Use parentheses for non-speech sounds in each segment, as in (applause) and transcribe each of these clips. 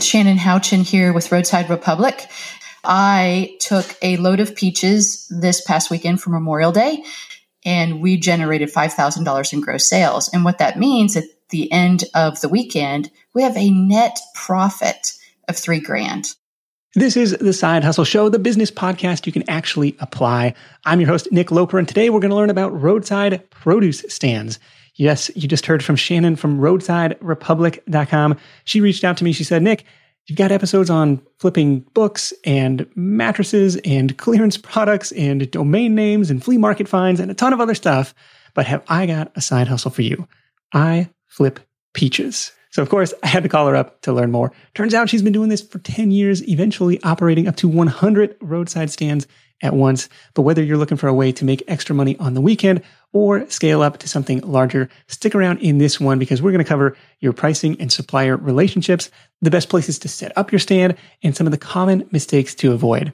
Shannon Houchin here with Roadside Republic. I took a load of peaches this past weekend for Memorial Day and we generated $5,000 in gross sales. And what that means at the end of the weekend, we have a net profit of three grand. This is the Side Hustle Show, the business podcast you can actually apply. I'm your host, Nick Loper, and today we're going to learn about roadside produce stands. Yes, you just heard from Shannon from roadsiderepublic.com. She reached out to me. She said, Nick, you've got episodes on flipping books and mattresses and clearance products and domain names and flea market finds and a ton of other stuff. But have I got a side hustle for you? I flip peaches. So, of course, I had to call her up to learn more. Turns out she's been doing this for 10 years, eventually operating up to 100 roadside stands at once. But whether you're looking for a way to make extra money on the weekend or scale up to something larger, stick around in this one because we're going to cover your pricing and supplier relationships, the best places to set up your stand, and some of the common mistakes to avoid.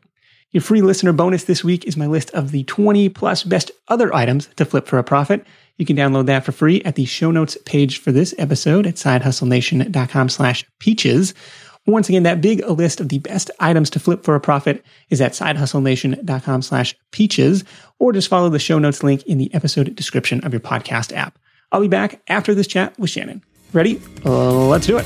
Your free listener bonus this week is my list of the 20 plus best other items to flip for a profit. You can download that for free at the show notes page for this episode at sidehustlenation.com slash peaches. Once again, that big list of the best items to flip for a profit is at sidehustlenation.com slash peaches, or just follow the show notes link in the episode description of your podcast app. I'll be back after this chat with Shannon. Ready? Let's do it.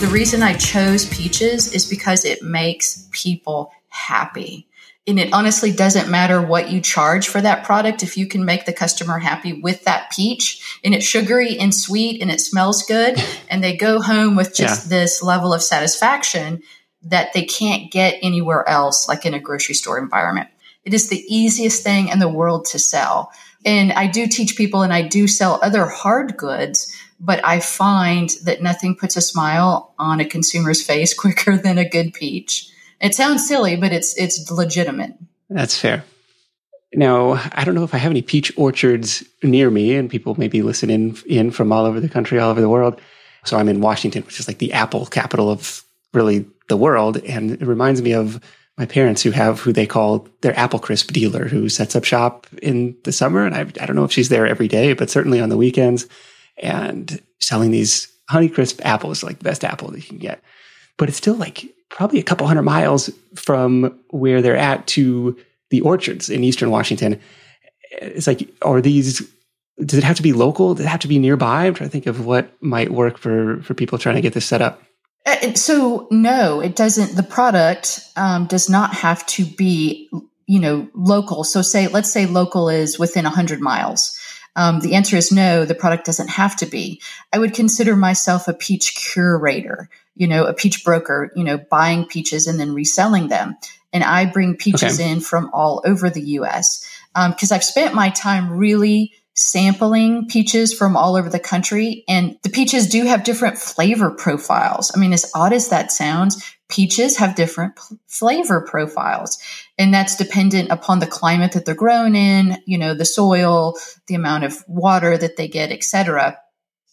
The reason I chose peaches is because it makes people happy. And it honestly doesn't matter what you charge for that product if you can make the customer happy with that peach and it's sugary and sweet and it smells good (laughs) and they go home with just yeah. this level of satisfaction that they can't get anywhere else like in a grocery store environment. It is the easiest thing in the world to sell. And I do teach people and I do sell other hard goods, but I find that nothing puts a smile on a consumer's face (laughs) quicker than a good peach. It sounds silly, but it's it's legitimate. That's fair. Now, I don't know if I have any peach orchards near me, and people may be listening in from all over the country, all over the world. So I'm in Washington, which is like the apple capital of really the world. And it reminds me of my parents who have who they call their apple crisp dealer who sets up shop in the summer. And I, I don't know if she's there every day, but certainly on the weekends and selling these Honeycrisp apples, like the best apple that you can get. But it's still like probably a couple hundred miles from where they're at to the orchards in eastern Washington. It's like, are these, does it have to be local? Does it have to be nearby? I'm trying to think of what might work for, for people trying to get this set up. Uh, so, no, it doesn't. The product um, does not have to be, you know, local. So, say, let's say local is within 100 miles. Um, the answer is no, the product doesn't have to be. I would consider myself a peach curator you know, a peach broker, you know, buying peaches and then reselling them. And I bring peaches okay. in from all over the US because um, I've spent my time really sampling peaches from all over the country. And the peaches do have different flavor profiles. I mean, as odd as that sounds, peaches have different p- flavor profiles. And that's dependent upon the climate that they're grown in, you know, the soil, the amount of water that they get, etc.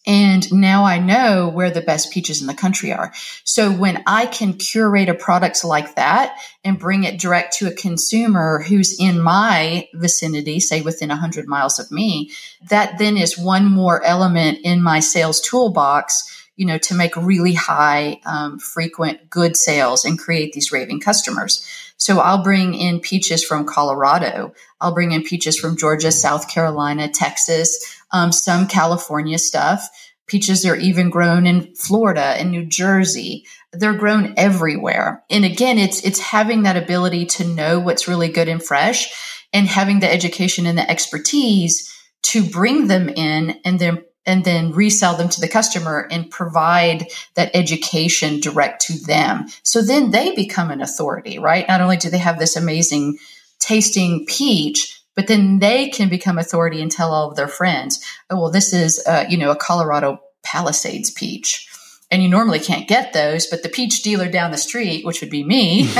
And now I know where the best peaches in the country are. So when I can curate a product like that and bring it direct to a consumer who's in my vicinity, say within 100 miles of me, that then is one more element in my sales toolbox you know, to make really high, um, frequent, good sales and create these raving customers. So I'll bring in peaches from Colorado. I'll bring in peaches from Georgia, South Carolina, Texas, um, some California stuff. Peaches are even grown in Florida and New Jersey. They're grown everywhere. And again, it's, it's having that ability to know what's really good and fresh and having the education and the expertise to bring them in and then and then resell them to the customer and provide that education direct to them. So then they become an authority, right? Not only do they have this amazing tasting peach, but then they can become authority and tell all of their friends, oh, well, this is, uh, you know, a Colorado Palisades peach. And you normally can't get those, but the peach dealer down the street, which would be me,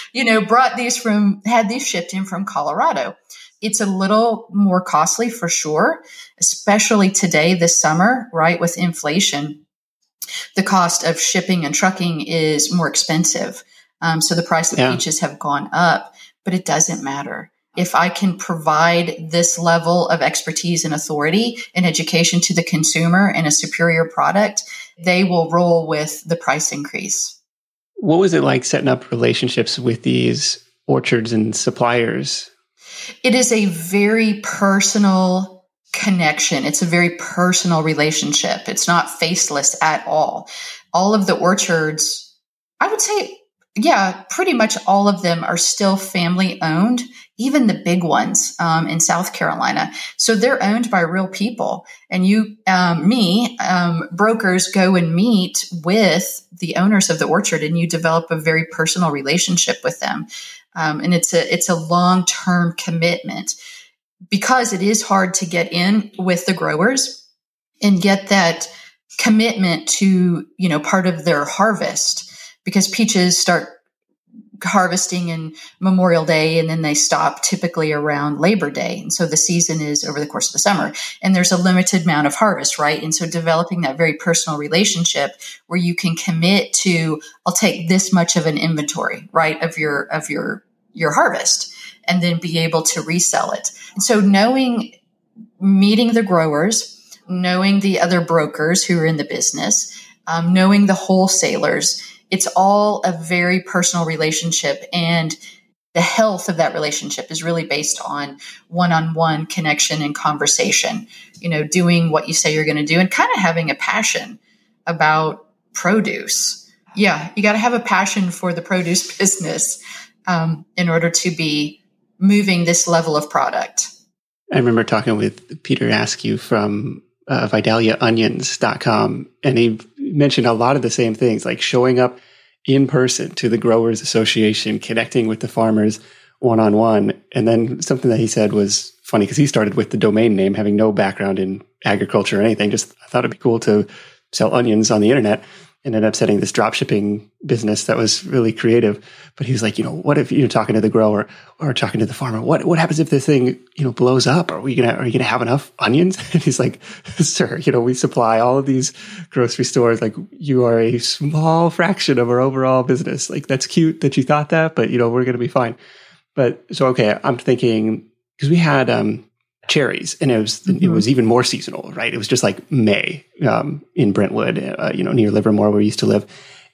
(laughs) you know, brought these from, had these shipped in from Colorado. It's a little more costly for sure, especially today, this summer, right? With inflation, the cost of shipping and trucking is more expensive. Um, so the price of yeah. peaches have gone up, but it doesn't matter. if I can provide this level of expertise and authority and education to the consumer and a superior product, they will roll with the price increase. What was it like setting up relationships with these orchards and suppliers? It is a very personal connection. It's a very personal relationship. It's not faceless at all. All of the orchards, I would say, yeah, pretty much all of them are still family owned, even the big ones um, in South Carolina. So they're owned by real people. And you, um, me, um, brokers go and meet with the owners of the orchard and you develop a very personal relationship with them. Um, and it's a it's a long term commitment because it is hard to get in with the growers and get that commitment to you know part of their harvest because peaches start harvesting in Memorial Day and then they stop typically around Labor Day. And so the season is over the course of the summer and there's a limited amount of harvest, right? And so developing that very personal relationship where you can commit to, I'll take this much of an inventory, right? Of your, of your, your harvest and then be able to resell it. And so knowing, meeting the growers, knowing the other brokers who are in the business, um, knowing the wholesalers, it's all a very personal relationship and the health of that relationship is really based on one-on-one connection and conversation you know doing what you say you're going to do and kind of having a passion about produce. Yeah you got to have a passion for the produce (laughs) business um, in order to be moving this level of product. I remember talking with peter askew from uh, vidaliaonions.com and he mentioned a lot of the same things, like showing up in person to the Growers Association, connecting with the farmers one on one. And then something that he said was funny because he started with the domain name, having no background in agriculture or anything. Just I thought it'd be cool to sell onions on the internet ended up setting this drop shipping business that was really creative. But he was like, you know, what if you're talking to the grower or talking to the farmer? What what happens if this thing, you know, blows up? Are we gonna are you gonna have enough onions? (laughs) And he's like, sir, you know, we supply all of these grocery stores. Like you are a small fraction of our overall business. Like that's cute that you thought that, but you know, we're gonna be fine. But so okay, I'm thinking because we had um cherries, and it was mm-hmm. it was even more seasonal, right? It was just like May um, in Brentwood, uh, you know, near Livermore, where we used to live.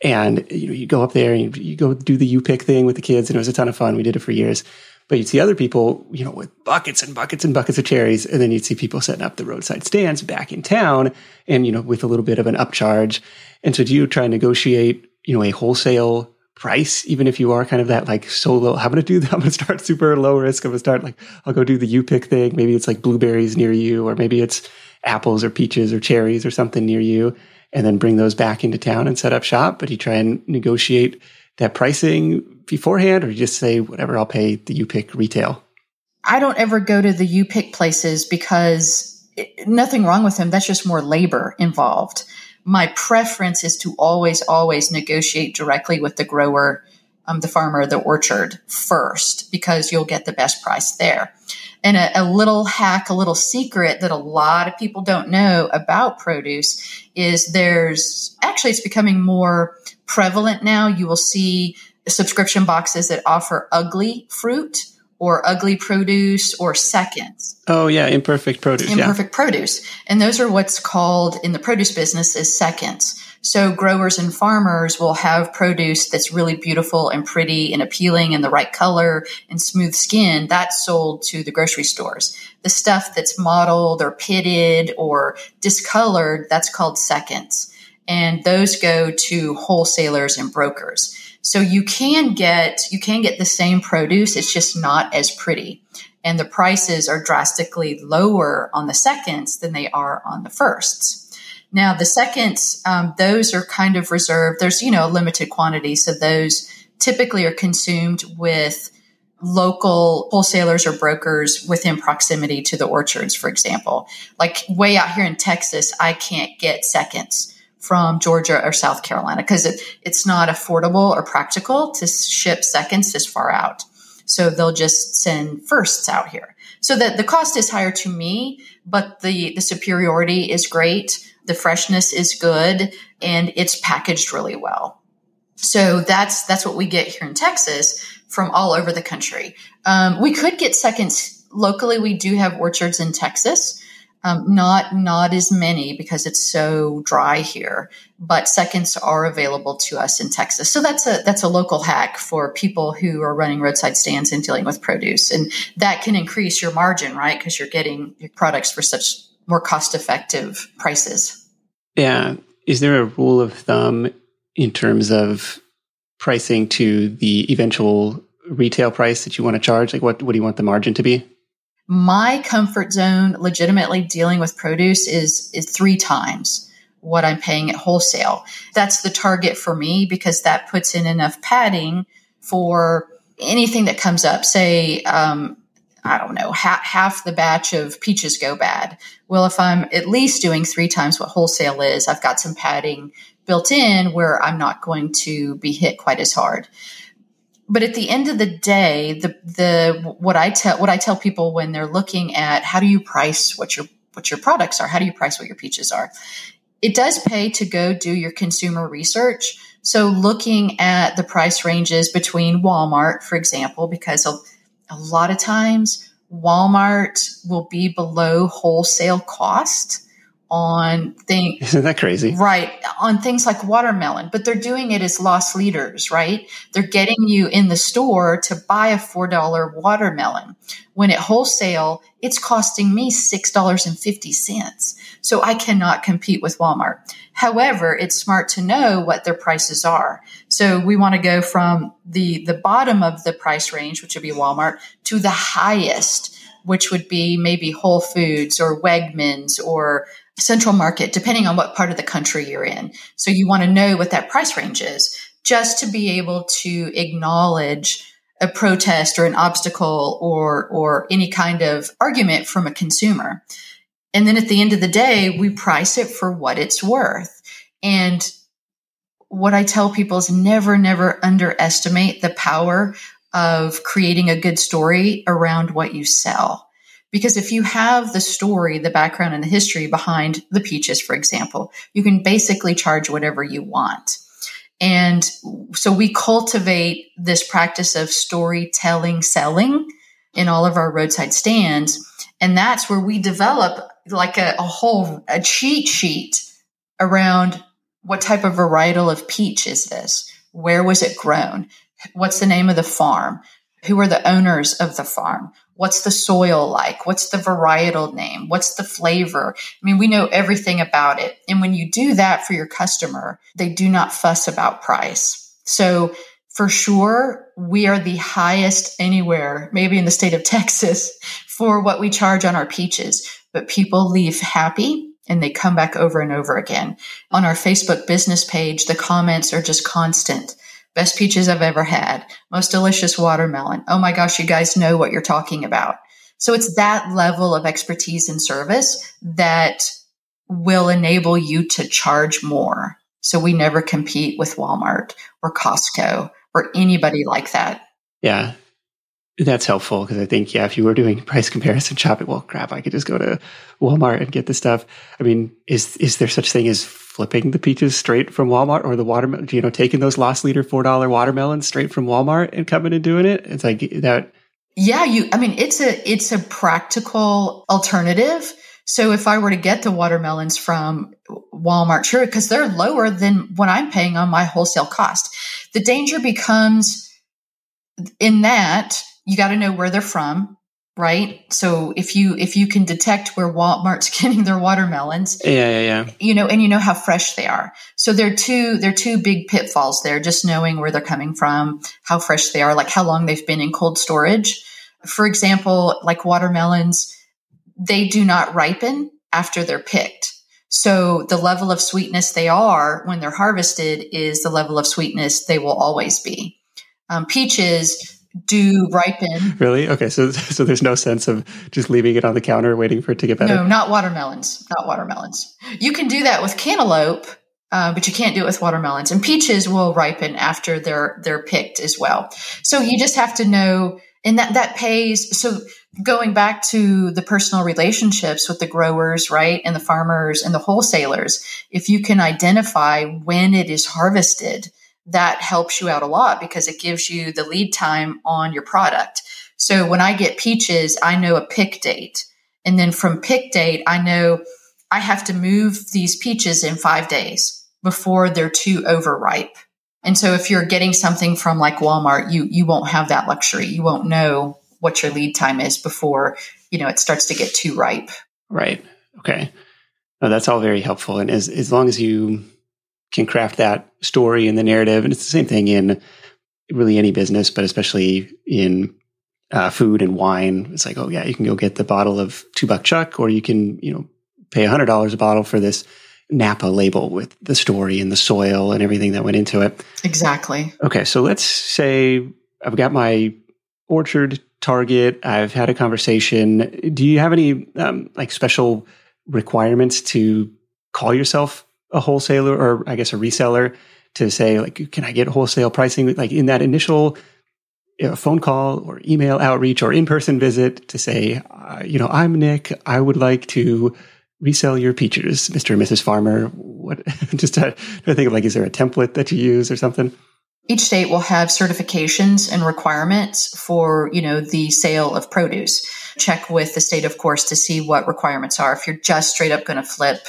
And you know, you go up there and you, you go do the U pick thing with the kids, and it was a ton of fun. We did it for years. But you'd see other people, you know, with buckets and buckets and buckets of cherries, and then you'd see people setting up the roadside stands back in town, and you know, with a little bit of an upcharge. And so, do you try and negotiate, you know, a wholesale price, even if you are kind of that like solo, I'm going to do that. (laughs) I'm going to start super low risk. I'm going to start like, I'll go do the you pick thing. Maybe it's like blueberries near you, or maybe it's apples or peaches or cherries or something near you, and then bring those back into town and set up shop. But you try and negotiate that pricing beforehand, or you just say, whatever, I'll pay the you pick retail. I don't ever go to the you pick places because it, nothing wrong with them. That's just more labor involved my preference is to always, always negotiate directly with the grower, um, the farmer, the orchard first, because you'll get the best price there. And a, a, little hack, a little secret that a lot of people don't know about produce is there's actually it's becoming more prevalent now. You will see subscription boxes that offer ugly fruit or ugly produce or seconds. Oh yeah, imperfect produce. Imperfect yeah. produce. And those are what's called in the produce business as seconds. So growers and farmers will have produce that's really beautiful and pretty and appealing and the right color and smooth skin. That's sold to the grocery stores. The stuff that's mottled or pitted or discolored, that's called seconds. And those go to wholesalers and brokers. So you can get you can get the same produce, it's just not as pretty. And the prices are drastically lower on the seconds than they are on the firsts. Now the seconds, um, those are kind of reserved. There's you know limited quantity, so those typically are consumed with local wholesalers or brokers within proximity to the orchards, for example. Like way out here in Texas, I can't get seconds from Georgia or South Carolina because it, it's not affordable or practical to ship seconds this far out. So they'll just send firsts out here. So that the cost is higher to me, but the, the superiority is great. The freshness is good and it's packaged really well. So that's that's what we get here in Texas from all over the country. Um, we could get seconds locally. We do have orchards in Texas, um, not not as many because it's so dry here, but seconds are available to us in Texas. So that's a that's a local hack for people who are running roadside stands and dealing with produce, and that can increase your margin, right? Because you're getting your products for such more cost effective prices. Yeah. Is there a rule of thumb in terms of pricing to the eventual retail price that you want to charge? Like what, what do you want the margin to be? My comfort zone legitimately dealing with produce is is three times what I'm paying at wholesale. That's the target for me because that puts in enough padding for anything that comes up. Say, um, I don't know, ha- half the batch of peaches go bad. Well, if I'm at least doing three times what wholesale is, I've got some padding built in where I'm not going to be hit quite as hard. But at the end of the day, the the what I tell what I tell people when they're looking at how do you price what your what your products are, how do you price what your peaches are, it does pay to go do your consumer research. So looking at the price ranges between Walmart, for example, because a, a lot of times Walmart will be below wholesale cost on things. Isn't that crazy? Right. On things like watermelon, but they're doing it as loss leaders, right? They're getting you in the store to buy a $4 watermelon. When at wholesale, it's costing me $6.50. So I cannot compete with Walmart. However, it's smart to know what their prices are. So we want to go from the, the bottom of the price range, which would be Walmart, to the highest, which would be maybe Whole Foods or Wegmans or central market, depending on what part of the country you're in. So you want to know what that price range is just to be able to acknowledge a protest or an obstacle or, or any kind of argument from a consumer. And then at the end of the day, we price it for what it's worth. And what I tell people is never, never underestimate the power of creating a good story around what you sell. Because if you have the story, the background and the history behind the peaches, for example, you can basically charge whatever you want. And so we cultivate this practice of storytelling, selling in all of our roadside stands. And that's where we develop like a, a whole, a cheat sheet around what type of varietal of peach is this? Where was it grown? What's the name of the farm? Who are the owners of the farm? What's the soil like? What's the varietal name? What's the flavor? I mean, we know everything about it. And when you do that for your customer, they do not fuss about price. So for sure, we are the highest anywhere, maybe in the state of (laughs) Texas, for what we charge on our peaches. But people leave happy and they come back over and over again. On our Facebook business page, the comments are just constant. Best peaches I've ever had. Most delicious watermelon. Oh my gosh, you guys know what you're talking about. So it's that level of expertise and service that will enable you to charge more. So we never compete with Walmart or Costco or anybody like that. Yeah. That's helpful because I think, yeah, if you were doing price comparison shopping, well, crap, I could just go to Walmart and get the stuff. I mean, is is there such thing as flipping the peaches straight from Walmart or the watermelon, you know, taking those loss leader $4 watermelons straight from Walmart and coming and doing it. It's like that. Yeah. You, I mean, it's a, it's a practical alternative. So if I were to get the watermelons from Walmart, sure, because they're lower than what I'm paying on my wholesale cost. The danger becomes in that you got to know where they're from right? So if you if you can detect where Walmart's (laughs) getting their watermelons, yeah, yeah, yeah, you know, and you know how fresh they are. So there are two there are two big pitfalls there. Just knowing where they're coming from, how fresh they are, like how long they've been in cold storage. For example, like watermelons, they do not ripen after they're picked. So the level of sweetness they are when they're harvested is the level of sweetness they will always be. Um, peaches, do ripen. Really? Okay. So, so there's no sense of just leaving it on the counter waiting for it to get better. No, not watermelons. Not watermelons. You can do that with cantaloupe, uh, but you can't do it with watermelons. And peaches will ripen after they're they're picked as well. So you just have to know, and that that pays. So going back to the personal relationships with the growers, right, and the farmers and the wholesalers, if you can identify when it is harvested that helps you out a lot because it gives you the lead time on your product. So when I get peaches, I know a pick date. And then from pick date, I know I have to move these peaches in five days before they're too overripe. And so if you're getting something from like Walmart, you, you won't have that luxury. You won't know what your lead time is before, you know, it starts to get too ripe. Right. Okay. that's all very helpful. And as, as long as you can craft that story and the narrative, and it's the same thing in really any business, but especially in uh, food and wine, it's like, oh yeah, you can go get the bottle of two buck chuck, or you can, you know, pay a hundred dollars a bottle for this Napa label with the story and the soil and everything that went into it. Exactly. Okay, so let's say I've got my orchard target. I've had a conversation. Do you have any um, like special requirements to call yourself a wholesaler or I guess a reseller to say like, can I get wholesale pricing? Like in that initial you know, phone call or email outreach or in-person visit to say, uh, you know, I'm Nick. I would like to resell your peaches, Mr. and Mrs. Farmer? What (laughs) just to, to think of like, is there a template that you use or something? Each state will have certifications and requirements for, you know, the sale of produce. Check with the state, of course, to see what requirements are. If you're just straight up going to flip,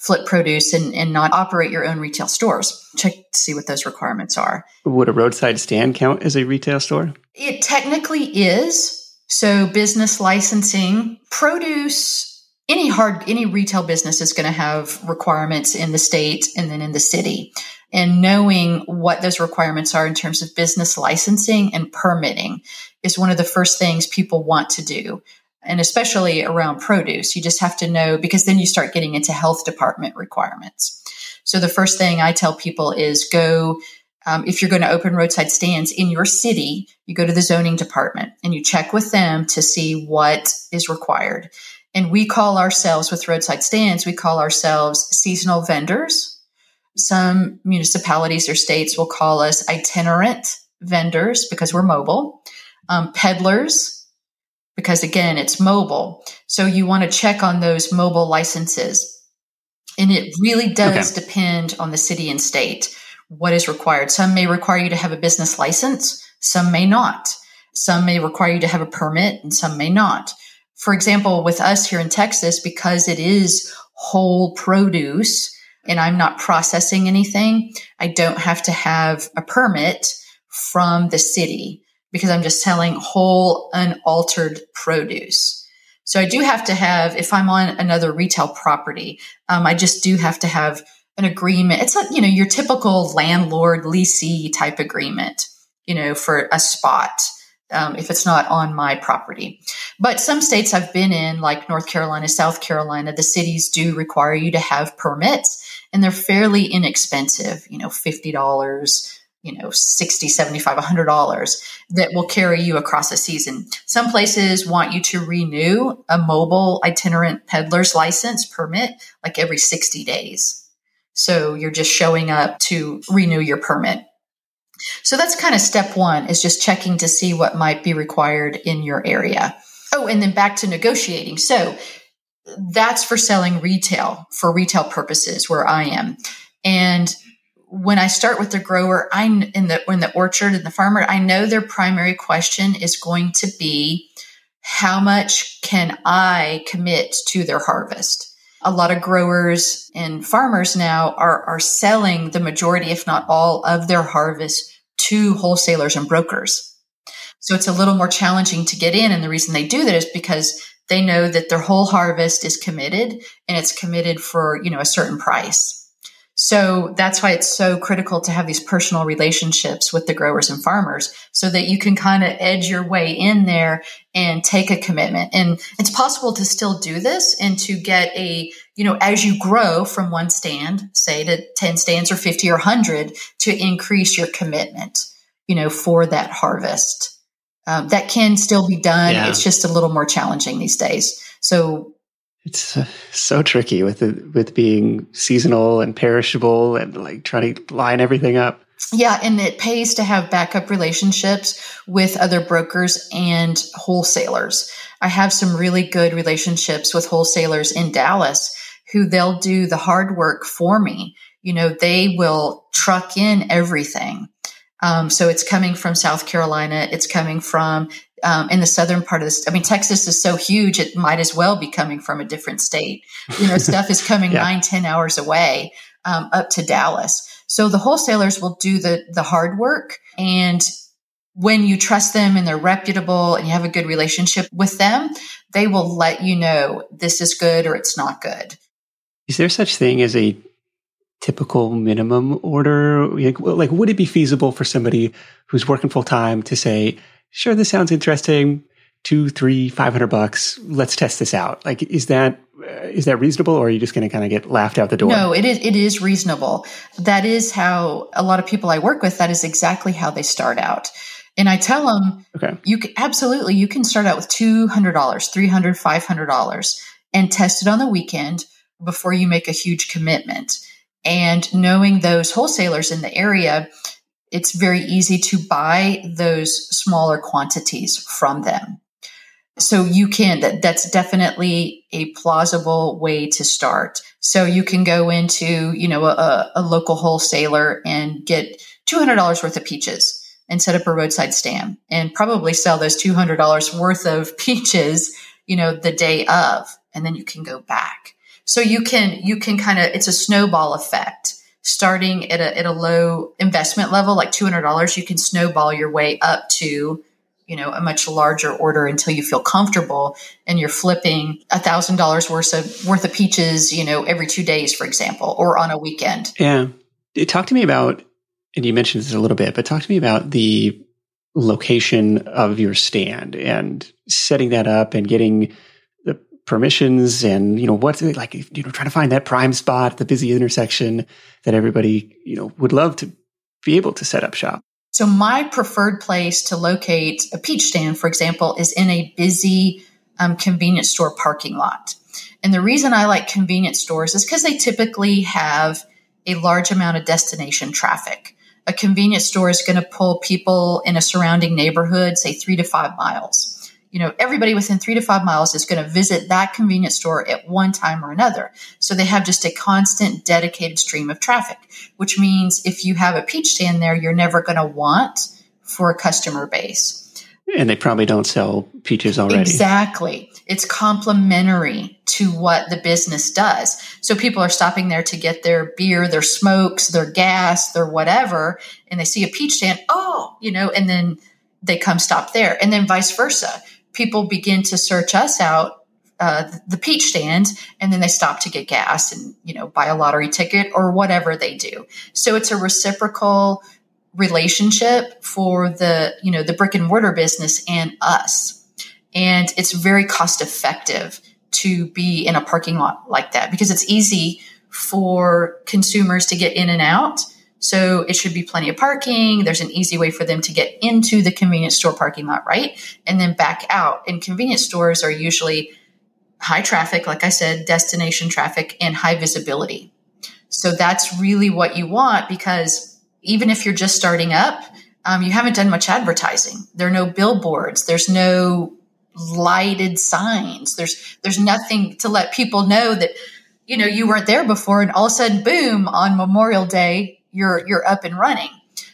flip produce and, and not operate your own retail stores, check to see what those requirements are. Would a roadside stand count as a retail store? It technically is. So business licensing, produce any hard any retail business is going to have requirements in the state and then in the city and knowing what those requirements are in terms of business licensing and permitting is one of the first things people want to do and especially around produce you just have to know because then you start getting into health department requirements. So the first thing i tell people is go um, if you're going to open roadside stands in your city you go to the zoning department and you check with them to see what is required. And we call ourselves with roadside stands, we call ourselves seasonal vendors. Some municipalities or states will call us itinerant vendors because we're mobile, um, peddlers, because again, it's mobile. So you want to check on those mobile licenses. And it really does okay. depend on the city and state what is required. Some may require you to have a business license, some may not. Some may require you to have a permit, and some may not for example, with us here in Texas, because it is whole produce and I'm not processing anything, I don't have to have a permit from the city because I'm just selling whole unaltered produce. So I do have to have, if I'm on another retail property, um, I just do have to have an agreement. It's a, you know, your typical landlord leasee type agreement, you know, for a spot um, if it's not on my property. But some states I've been in, like North Carolina, South Carolina, the cities do require you to have permits and they're fairly inexpensive, you know, $50, you know, 60, 75, $100 that will carry you across a season. Some places want you to renew a mobile itinerant peddler's license permit like every 60 days. So you're just showing up to renew your permit. So that's kind of step one is just checking to see what might be required in your area. Oh, and then back to negotiating. So that's for selling retail for retail purposes where I am. And when I start with the grower, I in the in the orchard and the farmer, I know their primary question is going to be how much can I commit to their harvest? A lot of growers and farmers now are are selling the majority, if not all, of their harvest to wholesalers and brokers. So it's a little more challenging to get in. And the reason they do that is because they know that their whole harvest is committed and it's committed for, you know, a certain price. So that's why it's so critical to have these personal relationships with the growers and farmers so that you can kind of edge your way in there and take a commitment. And it's possible to still do this and to get a, you know, as you grow from one stand, say to 10 stands or 50 or 100 to increase your commitment, you know, for that harvest. Um, that can still be done. Yeah. It's just a little more challenging these days. So it's uh, so tricky with it, with being seasonal and perishable and like trying to line everything up. Yeah, and it pays to have backup relationships with other brokers and wholesalers. I have some really good relationships with wholesalers in Dallas who they'll do the hard work for me you know, they will truck in everything. Um, so it's coming from South Carolina. It's coming from um, in the southern part of this. I mean, Texas is so huge; it might as well be coming from a different state. You know, stuff is coming (laughs) yeah. nine, ten hours away um, up to Dallas. So the wholesalers will do the the hard work, and when you trust them and they're reputable and you have a good relationship with them, they will let you know this is good or it's not good. Is there such thing as a typical minimum order? Like, like would it be feasible for somebody who's working full time to say, sure, this sounds interesting, two, three, five hundred bucks, let's test this out? Like, is that uh, is that reasonable, or are you just going to kind of get laughed out the door? No, it is. It is reasonable. That is how a lot of people I work with. That is exactly how they start out. And I tell them, okay, you can, absolutely, you can start out with $200, $300, $500 and test it on the weekend before you make a huge commitment. And knowing those wholesalers in the area, it's very easy to buy those smaller quantities from them. So you can, that, that's definitely a plausible way to start. So you can go into, you know, a, a local wholesaler and get $200 worth of peaches and set up a roadside stand and probably sell those $200 worth of (laughs) peaches, you know, the day of, and then you can go back. So you can, you can kind of, it's a snowball effect. Starting at a, at a low investment level, like $200, you can snowball your way up to, you know, a much larger order until you feel comfortable and you're flipping a thousand dollars worth of worth of peaches, you know, every two days, for example, or on a weekend. Yeah. Talk to me about and you mentioned this a little bit, but talk to me about the location of your stand and setting that up and getting permissions and you know what's it like you know trying to find that prime spot the busy intersection that everybody you know would love to be able to set up shop. So my preferred place to locate a peach stand for example is in a busy um, convenience store parking lot. And the reason i like convenience stores is because they typically have a large amount of destination traffic. A convenience store is going to pull people in a surrounding neighborhood, say three to five miles. You know, everybody within three to five miles is going to visit that convenience store at one time or another. So they have just a constant dedicated stream of traffic, which means if you have a peach stand there, you're never going to want for a customer base. And they probably don't sell peaches already. Exactly. It's complementary to what the business does. So people are stopping there to get their beer, their smokes, their gas, their whatever, and they see a peach stand. Oh, you know, and then they come stop there. And then vice versa. People begin to search us out, uh, the peach stand, and then they stop to get gas and, you know, buy a lottery ticket or whatever they do. So it's a reciprocal relationship for the you know the brick and mortar business and us and it's very cost effective to be in a parking lot like that because it's easy for consumers to get in and out so it should be plenty of parking there's an easy way for them to get into the convenience store parking lot right and then back out and convenience stores are usually high traffic like i said destination traffic and high visibility so that's really what you want because even if you're just starting up, um, you haven't done much advertising. There are no billboards. There's no lighted signs. There's there's nothing to let people know that you know you weren't there before, and all of a sudden, boom! On Memorial Day, you're you're up and running.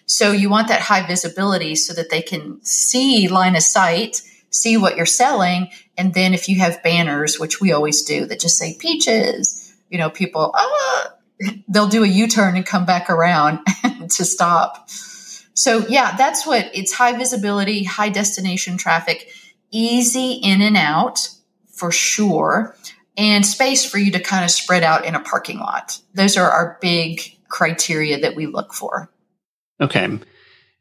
So you want that high visibility so that they can see line of sight, see what you're selling, and then if you have banners, which we always do, that just say peaches, you know, people ah, (laughs) they'll do a U-turn and come back around (laughs) to stop. So yeah, that's what it's high visibility, high destination traffic, easy in and out for sure, and space for you to kind of spread out in a parking lot. Those are our big criteria that we look for. Okay.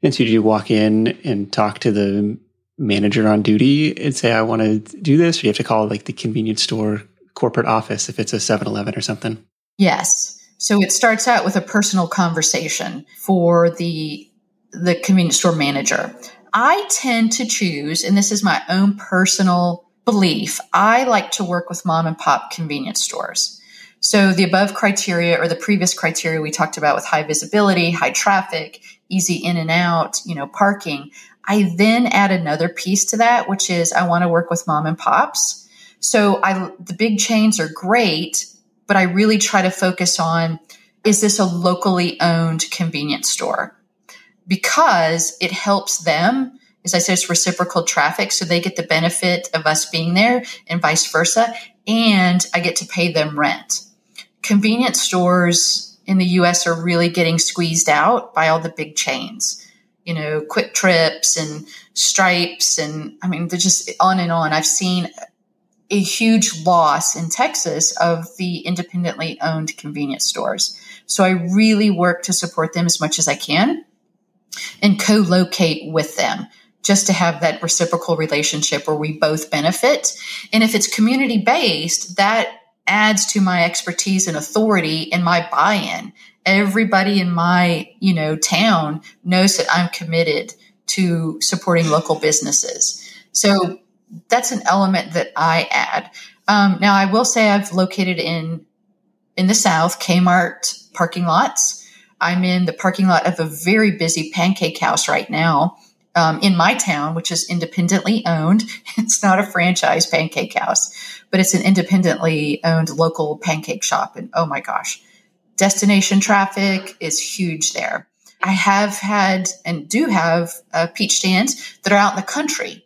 And so you walk in and talk to the manager on duty and say, I want to do this, or you have to call like the convenience store corporate office if it's a 7 Eleven or something? Yes. So it starts out with a personal conversation for the the convenience store manager. I tend to choose, and this is my own personal belief, I like to work with mom and pop convenience stores. So the above criteria or the previous criteria we talked about with high visibility, high traffic, easy in and out, you know, parking. I then add another piece to that, which is I want to work with mom and pops. So I, the big chains are great, but I really try to focus on is this a locally owned convenience store? Because it helps them. As I said, it's reciprocal traffic. So they get the benefit of us being there and vice versa. And I get to pay them rent. Convenience stores in the US are really getting squeezed out by all the big chains you know, QuikTrips and stripes. And I mean, they're just on and on. I've seen a huge loss in Texas of the independently owned convenience stores. So I really work to support them as much as I can and co locate with them just to have that reciprocal relationship where we both benefit. And if it's community based, that adds to my expertise and authority and my buy in everybody in my, you know, town knows that I'm committed to supporting local businesses. So that's an element that I add. Um, now I will say I've located in in the South Kmart parking lots. I'm in the parking lot of a very busy pancake house right now um, in my town, which is independently owned. (laughs) It's not a franchise pancake house, but it's an independently owned local pancake shop. And oh my gosh, destination traffic is huge there. I have had and do have uh, peach stands that are out in the country.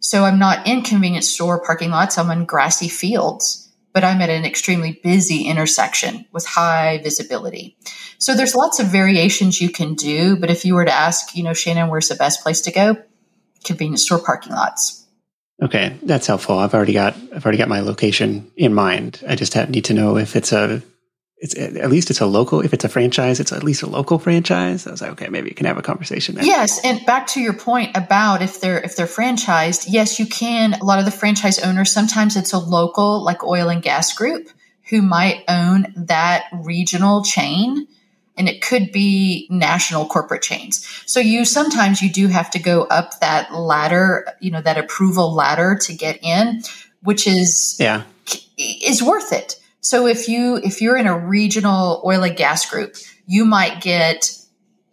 So I'm not in convenience store parking lots. I'm in grassy fields, but I'm at an extremely busy intersection with high visibility. So there's lots of variations you can do. But if you were to ask, you know, Shannon, where's the best place to go? Convenience store parking lots. Okay, that's helpful. I've already got I've already got my location in mind. I just need to know if it's a it's at least it's a local if it's a franchise it's at least a local franchise. I was like okay maybe you can have a conversation there. Yes and back to your point about if they're if they're franchised yes you can a lot of the franchise owners sometimes it's a local like oil and gas group who might own that regional chain and it could be national corporate chains. So you sometimes you do have to go up that ladder you know that approval ladder to get in which is yeah. is worth it so if you if you're in a regional oil and gas group, you might get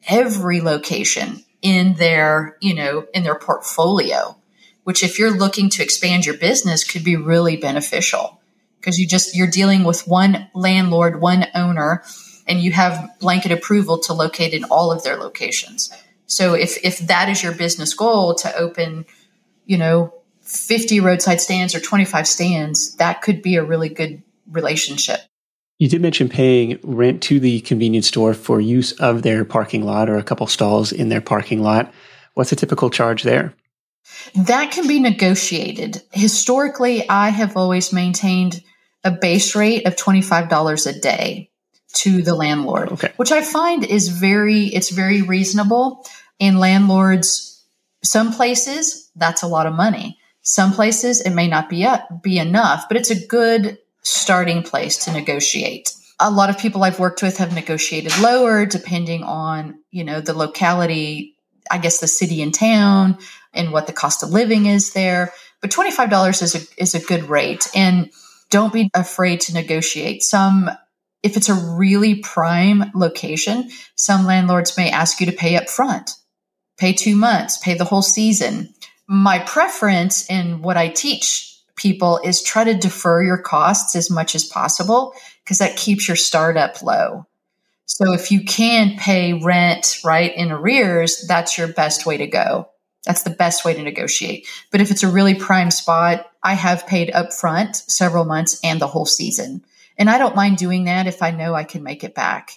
every location in their, you know, in their portfolio, which if you're looking to expand your business could be really beneficial because you just you're dealing with one landlord, one owner, and you have blanket approval to locate in all of their locations. So if if that is your business goal to open, you know, 50 roadside stands or 25 stands, that could be a really good relationship. You did mention paying rent to the convenience store for use of their parking lot or a couple stalls in their parking lot. What's a typical charge there? That can be negotiated. Historically, I have always maintained a base rate of $25 a day to the landlord, okay. which I find is very it's very reasonable. And landlords some places that's a lot of money. Some places it may not be up, be enough, but it's a good starting place to negotiate. A lot of people I've worked with have negotiated lower depending on, you know, the locality, I guess the city and town and what the cost of living is there. But $25 is a, is a good rate. And don't be afraid to negotiate. Some, if it's a really prime location, some landlords may ask you to pay up front, pay two months, pay the whole season. My preference in what I teach people is try to defer your costs as much as possible because that keeps your startup low. So if you can pay rent right in arrears, that's your best way to go. That's the best way to negotiate. But if it's a really prime spot, I have paid upfront several months and the whole season. And I don't mind doing that if I know I can make it back.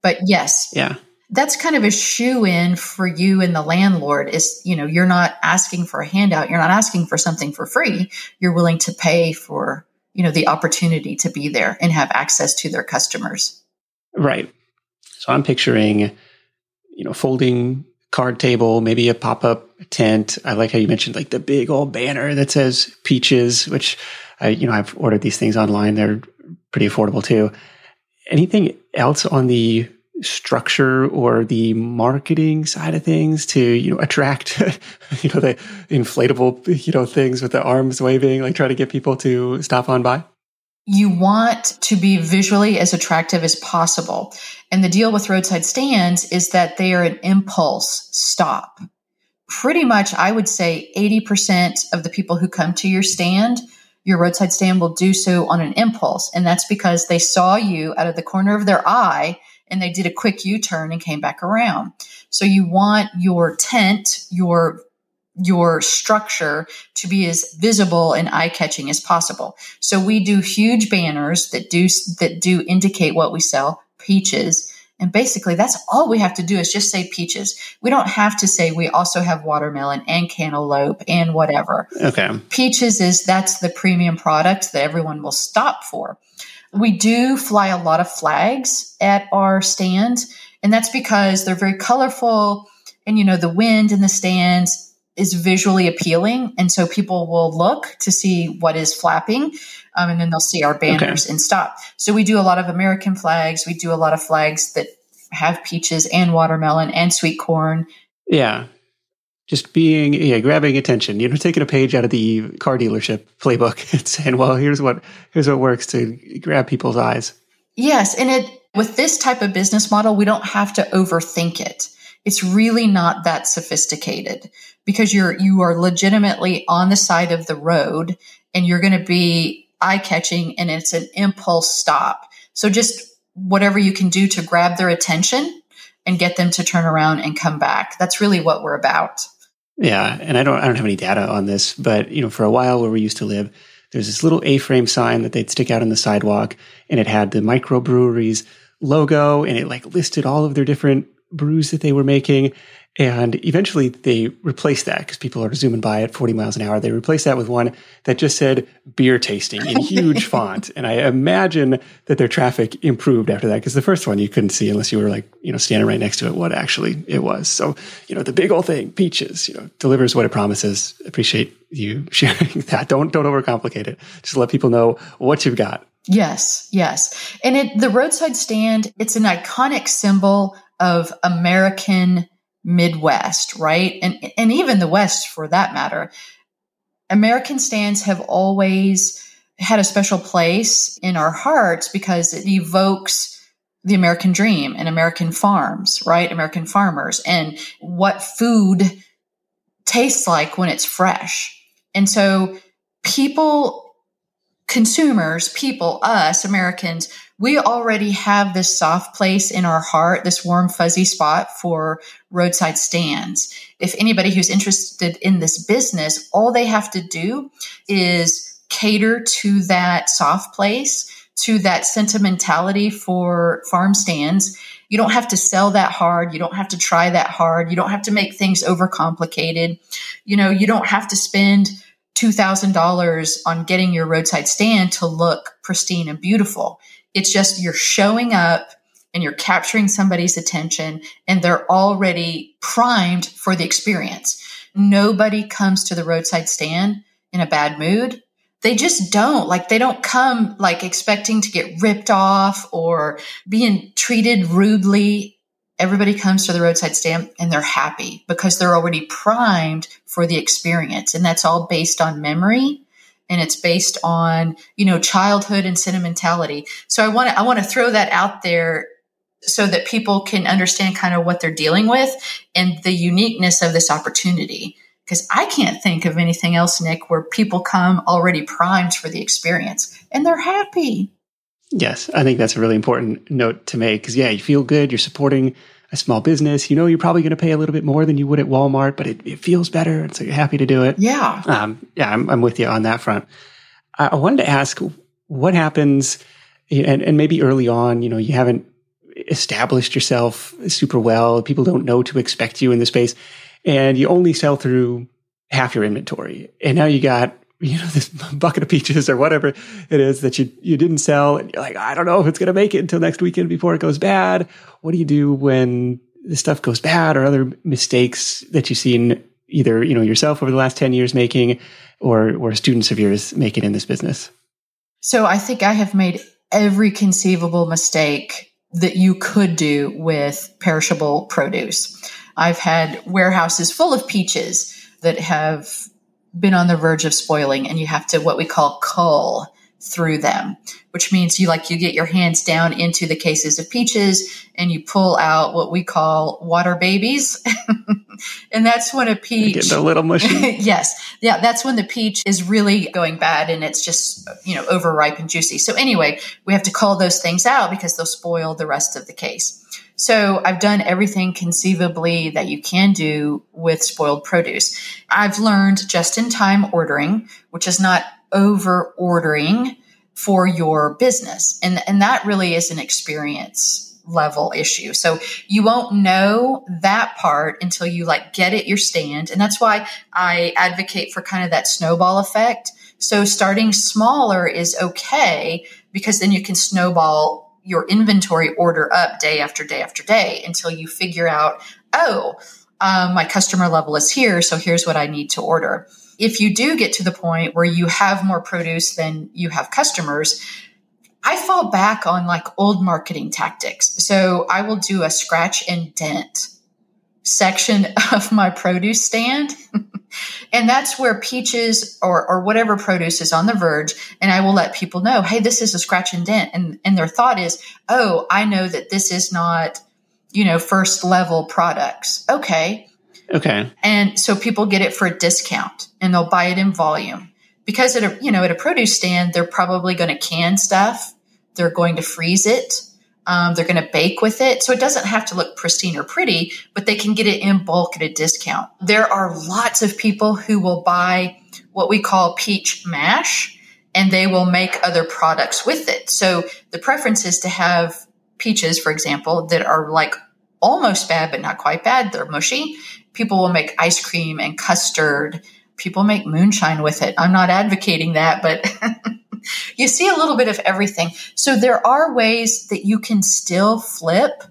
But yes, yeah that's kind of a shoe in for you and the landlord is, you know, you're not asking for a handout. You're not asking for something for free. You're willing to pay for, you know, the opportunity to be there and have access to their customers. Right. So I'm picturing, you know, folding card table, maybe a pop up tent. I like how you mentioned like the big old banner that says peaches, which I, you know, I've ordered these things online. They're pretty affordable too. Anything else on the structure or the marketing side of things to you know attract (laughs) you know the inflatable you know things with the arms waving like try to get people to stop on by? You want to be visually as attractive as possible. And the deal with roadside stands is that they are an impulse stop. Pretty much i would say 80% of the people who come to your stand your roadside stand will do so on an impulse. And that's because they saw you out of the corner of their eye and they did a quick U turn and came back around. So you want your tent, your your structure to be as visible and eye catching as possible. So we do huge banners that do that do indicate what we sell, peaches. And basically that's all we have to do is just say peaches. We don't have to say we also have watermelon and cantaloupe and whatever. Okay. Peaches is that's the premium product that everyone will stop for. We do fly a lot of flags at our stand, and that's because they're very colorful and you know the wind in the stands is visually appealing. And so people will look to see what is flapping. Um, and then they'll see our banners okay. and stop. So we do a lot of American flags. We do a lot of flags that have peaches and watermelon and sweet corn. Yeah. Just being, yeah, grabbing attention, you know, taking a page out of the car dealership playbook (laughs) and saying, well, here's what, here's what works to grab people's eyes. Yes. And it, with this type of business model, we don't have to overthink it. It's really not that sophisticated because you're, you are legitimately on the side of the road and you're going to be eye catching and it's an impulse stop. So just whatever you can do to grab their attention and get them to turn around and come back. That's really what we're about. Yeah, and I don't I don't have any data on this, but you know, for a while where we used to live, there's this little A-frame sign that they'd stick out on the sidewalk and it had the microbreweries logo and it like listed all of their different brews that they were making. And eventually they replaced that because people are zooming by at 40 miles an hour. They replaced that with one that just said beer tasting in (laughs) huge font. And I imagine that their traffic improved after that because the first one you couldn't see unless you were like, you know, standing right next to it, what actually it was. So, you know, the big old thing, peaches, you know, delivers what it promises. Appreciate you (laughs) sharing that. Don't, don't overcomplicate it. Just let people know what you've got. Yes, yes. And it, the roadside stand, it's an iconic symbol of American Midwest, right? And, and even the West for that matter. American stands have always had a special place in our hearts because it evokes the American dream and American farms, right? American farmers and what food tastes like when it's fresh. And so people, consumers, people, us, Americans, we already have this soft place in our heart, this warm, fuzzy spot for roadside stands. If anybody who's interested in this business, all they have to do is cater to that soft place, to that sentimentality for farm stands. You don't have to sell that hard. You don't have to try that hard. You don't have to make things overcomplicated. You know, you don't have to spend $2,000 on getting your roadside stand to look pristine and beautiful. It's just you're showing up and you're capturing somebody's attention and they're already primed for the experience. Nobody comes to the roadside stand in a bad mood. They just don't like, they don't come like expecting to get ripped off or being treated rudely. Everybody comes to the roadside stand and they're happy because they're already primed for the experience. And that's all based on memory and it's based on you know childhood and sentimentality. So i want to i want to throw that out there so that people can understand kind of what they're dealing with and the uniqueness of this opportunity. Because i can't think of anything else nick where people come already primed for the experience and they're happy. Yes i think that's a really important note to make because yeah you feel good you're supporting a small business, you know you're probably going to pay a little bit more than you would at Walmart, but it, it feels better. And so you're happy to do it. Yeah. Um, yeah, I'm, I'm, with you on that front. I, I wanted to ask what happens, and, and maybe early on, you know, you haven't established yourself super well. People don't know to expect you in the space, and you only sell through half your inventory. And now you got you know this (laughs) bucket of peaches or whatever it is that you you didn't sell and you're like i don't know if it's going to make it until next weekend before it goes bad. What do you do when the stuff goes bad or other mistakes that you've seen either you know yourself over the last 10 years making or or students of yours making in this business? So i think i have made every conceivable mistake that you could do with perishable produce. I've had warehouses full of peaches that have been on the verge of spoiling and you have to what we call cull through them, which means you like you get your hands down into the cases of peaches and you pull out what we call water babies. (laughs) and that's when a peach getting a little mushy. (laughs) yes, yeah, that's when the peach is really going bad and it's just, you know, overripe and juicy. So anyway, we have to call those things out because they'll spoil the rest of the case. So I've done everything conceivably that you can do with spoiled produce. I've learned just in time ordering, which is not over ordering for your business. And, and that really is an experience level issue. So you won't know that part until you like get at your stand. And that's why I advocate for kind of that snowball effect. So starting smaller is okay because then you can snowball your inventory order up day after day after day until you figure out, oh, um, my customer level is here. So here's what I need to order. If you do get to the point where you have more produce than you have customers, I fall back on like old marketing tactics. So I will do a scratch and dent section (laughs) of my produce stand. (laughs) and that's where peaches or, or whatever produce is on the verge. And I will let people know, hey, this is a scratch and dent. And, and their thought is, oh, I know that this is not, you know, first level products. Okay. Okay. And so people get it for a discount and they'll buy it in volume because at a you know at a produce stand they're probably going to can stuff. They're going to freeze it. Um, they're going to bake with it. So it doesn't have to look pristine or pretty but they can get it in bulk at a discount. There are lots of people who will buy what we call peach mash and they will make other products with it. So the preference is to have peaches for example that are like almost bad but not quite bad. They're mushy. People will make ice cream and custard people make moonshine with it. I'm not advocating that, but (laughs) you see a little bit of everything. So there are ways that you can still flip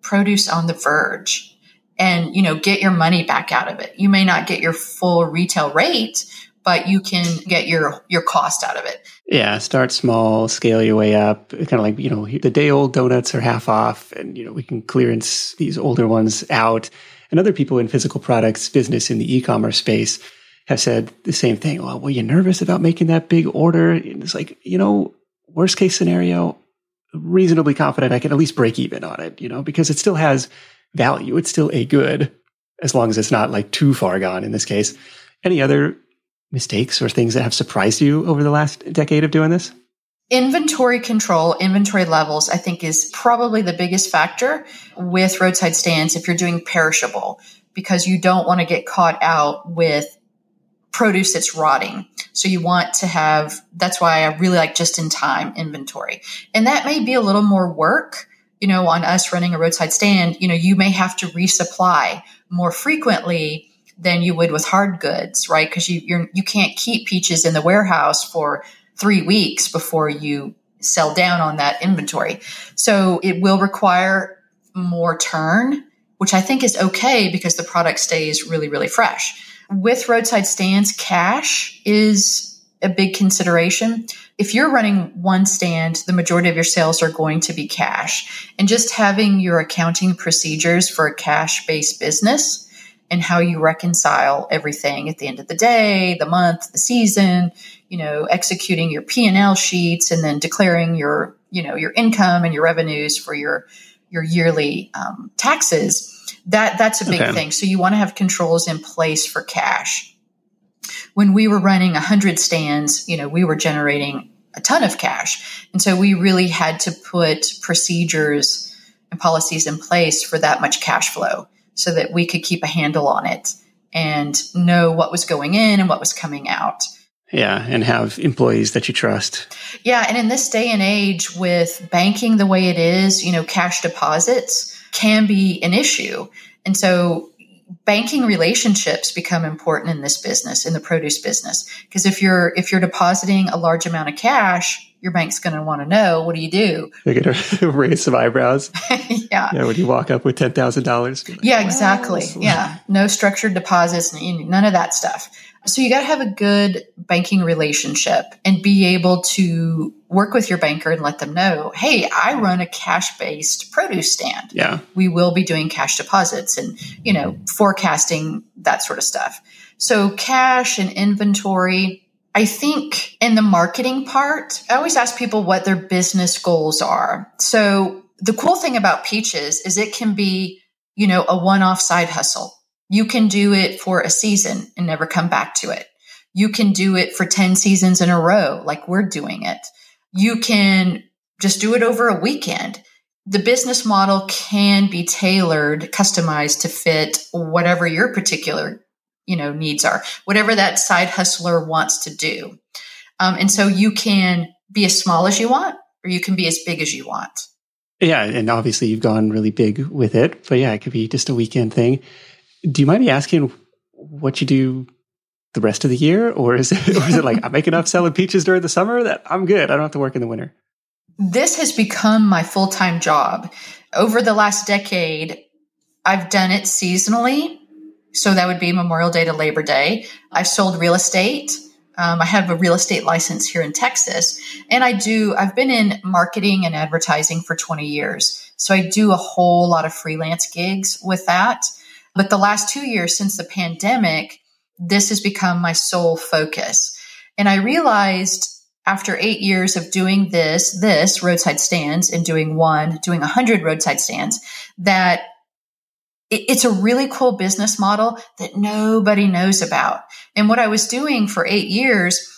produce on the verge and, you know, get your money back out of it. You may not get your full retail rate, but you can get your your cost out of it. Yeah, start small, scale your way up. Kind of like you know, the day old donuts are half off, and you know we can clearance these older ones out. And other people in physical products business in the e-commerce space have said the same thing. Oh, well, were you nervous about making that big order? And it's like, you know, worst case scenario, reasonably confident I can at least break even on it, you know, because it still has value. It's still a good as long as it's not like too far gone in this case. Any other mistakes or things that have surprised you over the last decade of doing this? Inventory control, inventory levels, I think is probably the biggest factor with roadside stands if you're doing perishable because you don't want to get caught out with produce that's rotting. So you want to have, that's why I really like just in time inventory. And that may be a little more work, you know, on us running a roadside stand. You know, you may have to resupply more frequently than you would with hard goods, right? Because you you're, you can't keep peaches in the warehouse for three weeks before you sell down on that inventory. So it will require more turn, which I think is okay because the product stays really, really fresh. With roadside stands, cash is a big consideration. If you're running one stand, the majority of your sales are going to be cash. And just having your accounting procedures for a cash based business and how you reconcile everything at the end of the day, the month, the season, you know, executing your P&L sheets and then declaring your, you know, your income and your revenues for your your yearly um, taxes. That that's a big okay. thing. So you want to have controls in place for cash. When we were running 100 stands, you know, we were generating a ton of cash. And so we really had to put procedures and policies in place for that much cash flow so that we could keep a handle on it and know what was going in and what was coming out. Yeah, and have employees that you trust. Yeah, and in this day and age with banking the way it is, you know, cash deposits can be an issue. And so banking relationships become important in this business, in the produce business. Because if you're if you're depositing a large amount of cash, your bank's going to want to know what do you do? They're going (laughs) to raise some eyebrows. (laughs) yeah. Yeah. When you walk up with ten thousand dollars. Like, yeah, exactly. Well. Yeah. No structured deposits, none of that stuff. So you got to have a good banking relationship and be able to work with your banker and let them know, hey, I run a cash based produce stand. Yeah. We will be doing cash deposits and, you know, forecasting that sort of stuff. So cash and inventory I think in the marketing part, I always ask people what their business goals are. So the cool thing about Peaches is it can be, you know, a one off side hustle. You can do it for a season and never come back to it. You can do it for 10 seasons in a row, like we're doing it. You can just do it over a weekend. The business model can be tailored, customized to fit whatever your particular, you know, needs are, whatever that side hustler wants to do. Um, and so you can be as small as you want, or you can be as big as you want. Yeah, and obviously you've gone really big with it, but yeah, it could be just a weekend thing. Do you mind me asking what you do the rest of the year, or is it, or is it like I make enough selling peaches during the summer that I'm good? I don't have to work in the winter. This has become my full time job. Over the last decade, I've done it seasonally. So that would be Memorial Day to Labor Day. I've sold real estate. Um, I have a real estate license here in Texas, and I do. I've been in marketing and advertising for 20 years, so I do a whole lot of freelance gigs with that. But the last two years since the pandemic, this has become my sole focus. And I realized after eight years of doing this, this roadside stands and doing one, doing a hundred roadside stands, that it's a really cool business model that nobody knows about. And what I was doing for eight years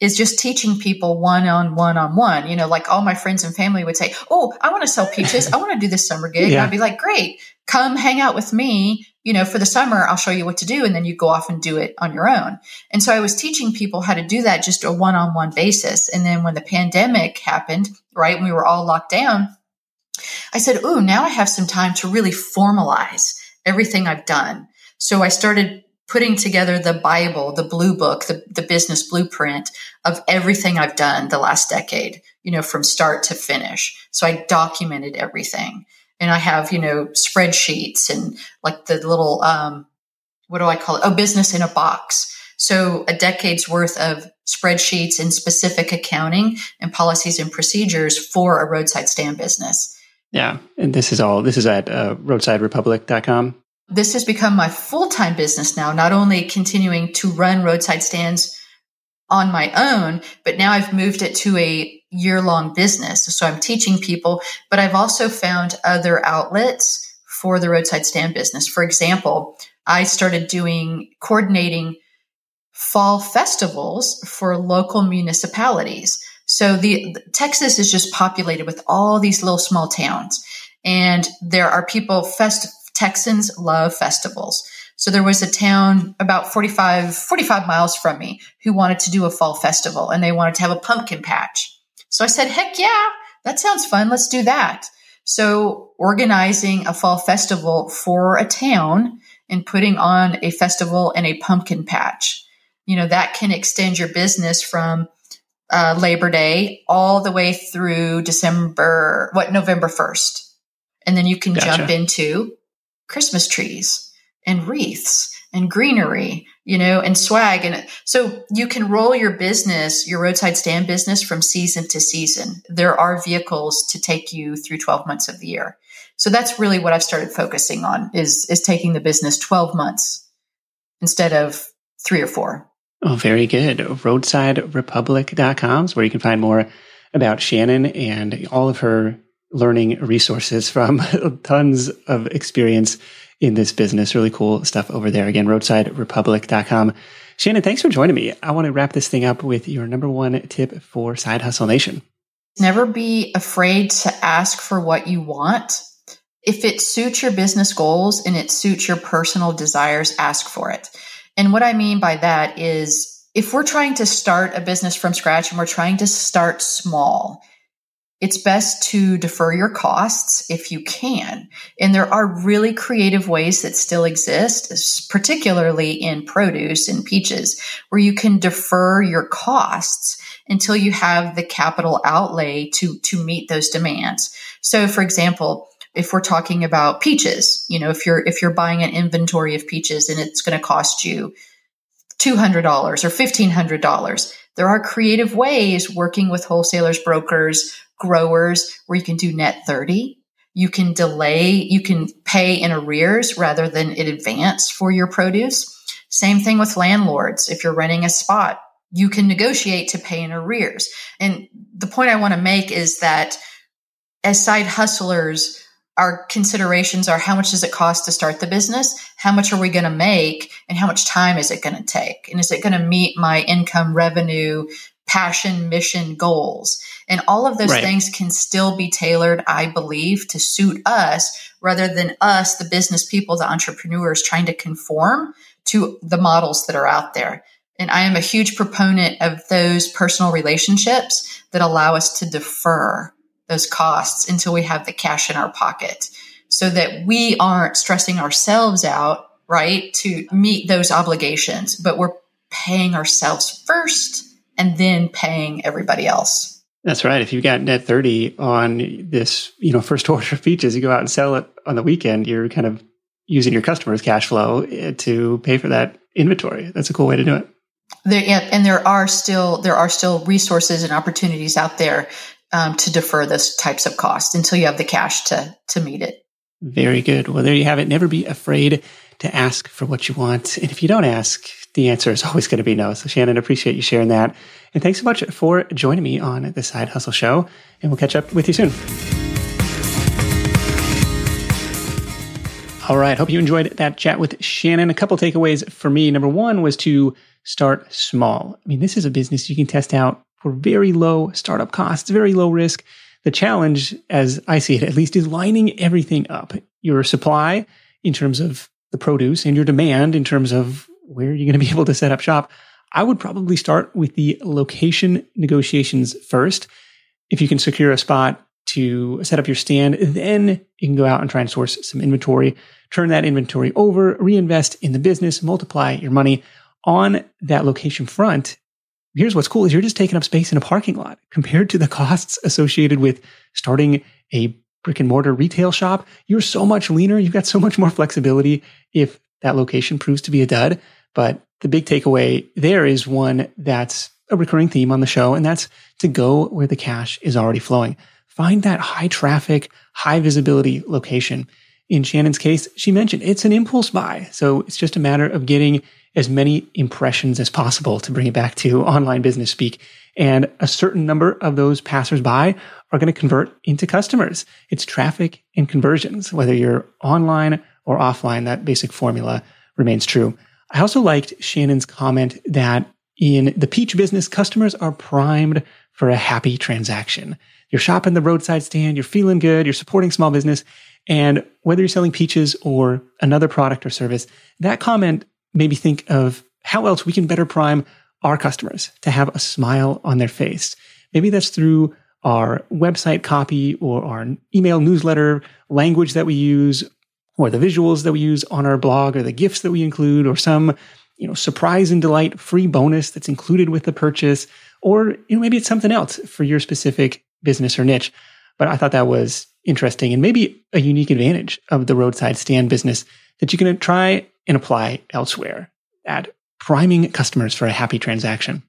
is just teaching people one on one on one. You know, like all my friends and family would say, Oh, I want to sell peaches. I want to do this summer gig. Yeah. I'd be like, Great, come hang out with me. You know, for the summer, I'll show you what to do. And then you go off and do it on your own. And so I was teaching people how to do that just a one on one basis. And then when the pandemic happened, right, when we were all locked down, I said, Oh, now I have some time to really formalize everything I've done. So I started putting together the Bible, the blue book, the, the business blueprint of everything I've done the last decade, you know, from start to finish. So I documented everything. And I have, you know, spreadsheets and like the little, um, what do I call it? Oh, business in a box. So a decade's worth of spreadsheets and specific accounting and policies and procedures for a roadside stand business. Yeah. And this is all, this is at uh, roadsiderepublic.com. This has become my full time business now, not only continuing to run roadside stands on my own, but now I've moved it to a year long business. So I'm teaching people, but I've also found other outlets for the roadside stand business. For example, I started doing coordinating fall festivals for local municipalities. So the Texas is just populated with all these little small towns. And there are people, fest, Texans love festivals. So there was a town about 45, 45 miles from me who wanted to do a fall festival and they wanted to have a pumpkin patch. So I said, heck yeah, that sounds fun. Let's do that. So organizing a fall festival for a town and putting on a festival and a pumpkin patch, you know, that can extend your business from uh, Labor Day all the way through December, what, November 1st. And then you can gotcha. jump into Christmas trees and wreaths and greenery, you know, and swag. And so you can roll your business, your roadside stand business from season to season. There are vehicles to take you through 12 months of the year. So that's really what I've started focusing on is, is taking the business 12 months instead of three or four. Oh, very good. RoadsideRepublic.com is where you can find more about Shannon and all of her learning resources from (laughs) tons of experience in this business. Really cool stuff over there. Again, roadsiderepublic.com. Shannon, thanks for joining me. I want to wrap this thing up with your number one tip for Side Hustle Nation. Never be afraid to ask for what you want. If it suits your business goals and it suits your personal desires, ask for it. And what I mean by that is if we're trying to start a business from scratch and we're trying to start small, it's best to defer your costs if you can. And there are really creative ways that still exist, particularly in produce and peaches, where you can defer your costs until you have the capital outlay to, to meet those demands. So, for example, if we're talking about peaches, you know, if you're if you're buying an inventory of peaches and it's going to cost you $200 or $1500, there are creative ways working with wholesalers, brokers, growers where you can do net 30. You can delay, you can pay in arrears rather than in advance for your produce. Same thing with landlords. If you're renting a spot, you can negotiate to pay in arrears. And the point I want to make is that as side hustlers, our considerations are how much does it cost to start the business? How much are we going to make? And how much time is it going to take? And is it going to meet my income, revenue, passion, mission, goals? And all of those right. things can still be tailored, I believe, to suit us rather than us, the business people, the entrepreneurs, trying to conform to the models that are out there. And I am a huge proponent of those personal relationships that allow us to defer those costs until we have the cash in our pocket so that we aren't stressing ourselves out, right, to meet those obligations, but we're paying ourselves first and then paying everybody else. That's right. If you've got net 30 on this, you know, first (laughs) order of peaches, you go out and sell it on the weekend, you're kind of using your customers' cash flow eh, to pay for that inventory. That's a cool way to do it. There, and there are still there are still resources and opportunities out there um, to defer those types of costs until you have the cash to to meet it. Very good. Well, there you have it. Never be afraid to ask for what you want, and if you don't ask, the answer is always going to be no. So, Shannon, appreciate you sharing that, and thanks so much for joining me on the Side Hustle Show. And we'll catch up with you soon. All right. Hope you enjoyed that chat with Shannon. A couple takeaways for me. Number one was to start small. I mean, this is a business you can test out for very low startup costs, very low risk. The challenge, as I see it at least, is lining everything up. Your supply in terms of the produce and your demand in terms of where are you're going to be (laughs) able to set up shop. I would probably start with the location negotiations first. If you can secure a spot to set up your stand, then you can go out and try and source some inventory turn that inventory over, reinvest in the business, multiply your money on that location front. Here's what's cool is you're just taking up space in a parking lot compared to the costs associated with starting a brick and mortar retail shop. You're so much leaner. You've got so much more flexibility if that location proves to be a dud. But the big takeaway there is one that's a recurring theme on the show, and that's to go where the cash is already flowing. Find that high traffic, high visibility location in Shannon's case, she mentioned it's an impulse buy. So it's just a matter of getting as many impressions as possible to bring it back to online business speak. And a certain number of those passersby are going to convert into customers. It's traffic and conversions, whether you're online or offline, that basic formula remains true. I also liked Shannon's comment that in the peach business, customers are primed for a happy transaction. You're shopping the roadside stand, you're feeling good, you're supporting small business, and whether you're selling peaches or another product or service, that comment made me think of how else we can better prime our customers to have a smile on their face. Maybe that's through our website copy or our email newsletter language that we use or the visuals that we use on our blog or the gifts that we include or some you know surprise and delight free bonus that's included with the purchase or you know maybe it's something else for your specific business or niche but i thought that was interesting and maybe a unique advantage of the roadside stand business that you can try and apply elsewhere at priming customers for a happy transaction.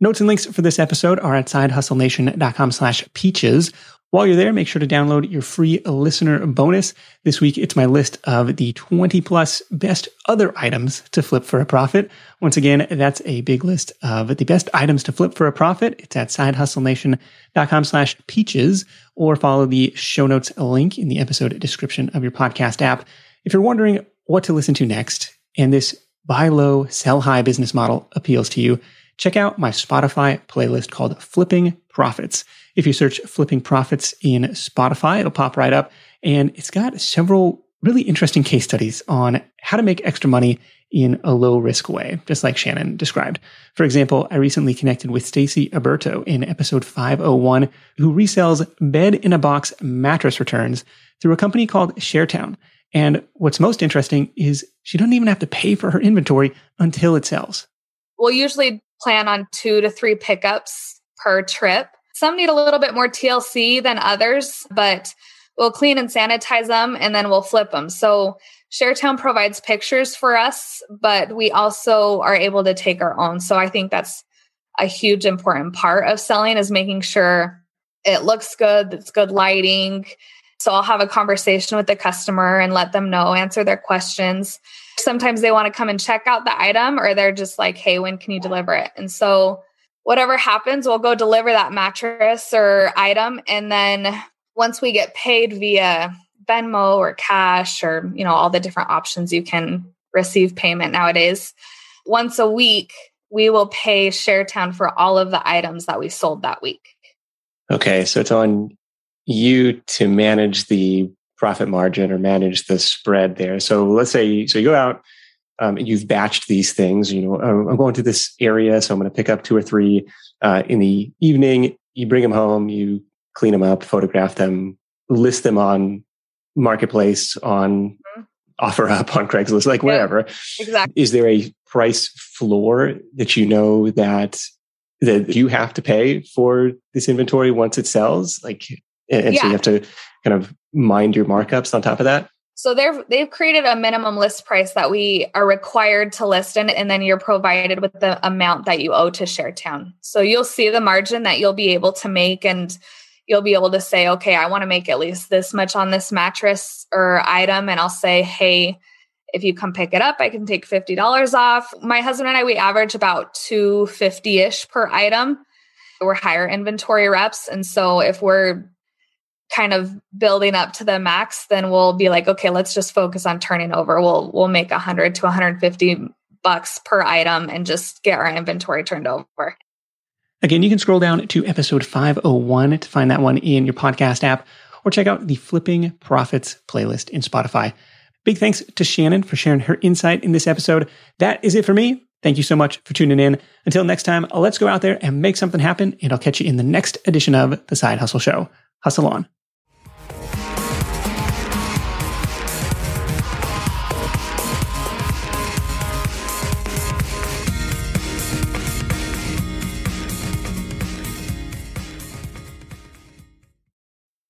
Notes and links for this episode are at sidehustlenation.com slash peaches. While you're there, make sure to download your free listener bonus. This week, it's my list of the 20 plus best other items to flip for a profit. Once again, that's a big list of the best items to flip for a profit. It's at sidehustlenation.com slash peaches or follow the show notes link in the episode description of your podcast app. If you're wondering what to listen to next and this buy low, sell high business model appeals to you, check out my Spotify playlist called Flipping Profits. If you search Flipping Profits in Spotify, it'll pop right up. And it's got several really interesting case studies on how to make extra money in a low risk way, just like Shannon described. For example, I recently connected with Stacy Aberto in episode 501, who resells bed in a box mattress returns through a company called ShareTown. And what's most interesting is she doesn't even have to pay for her inventory until it sells. We'll usually plan on two to three pickups per trip. Some need a little bit more TLC than others, but we'll clean and sanitize them and then we'll flip them. So ShareTown provides pictures for us, but we also are able to take our own. So I think that's a huge important part of selling is making sure it looks good, it's good lighting. So I'll have a conversation with the customer and let them know, answer their questions. Sometimes they want to come and check out the item or they're just like, "Hey, when can you deliver it?" And so whatever happens, we'll go deliver that mattress or item. And then once we get paid via Venmo or cash or, you know, all the different options you can receive payment nowadays. Once a week, we will pay ShareTown for all of the items that we sold that week. Okay, so it's on you to manage the profit margin or manage the spread there. So let's say so you go out um, and you've batched these things. You know, oh, I'm going to this area, so I'm going to pick up two or three uh, in the evening. You bring them home, you clean them up, photograph them, list them on marketplace, on mm-hmm. OfferUp, on Craigslist, like wherever. Exactly. Is there a price floor that you know that that you have to pay for this inventory once it sells? Like, and yeah. so you have to kind of mind your markups on top of that. So they've they've created a minimum list price that we are required to list and, and then you're provided with the amount that you owe to ShareTown. So you'll see the margin that you'll be able to make and you'll be able to say, okay, I want to make at least this much on this mattress or item. And I'll say, hey, if you come pick it up, I can take $50 off. My husband and I, we average about 250 ish per item. We're higher inventory reps. And so if we're kind of building up to the max, then we'll be like, okay, let's just focus on turning over. We'll we'll make 100 to 150 bucks per item and just get our inventory turned over. Again, you can scroll down to episode 501 to find that one in your podcast app or check out the Flipping Profits playlist in Spotify. Big thanks to Shannon for sharing her insight in this episode. That is it for me. Thank you so much for tuning in. Until next time, let's go out there and make something happen, and I'll catch you in the next edition of The Side Hustle Show. Hustle on.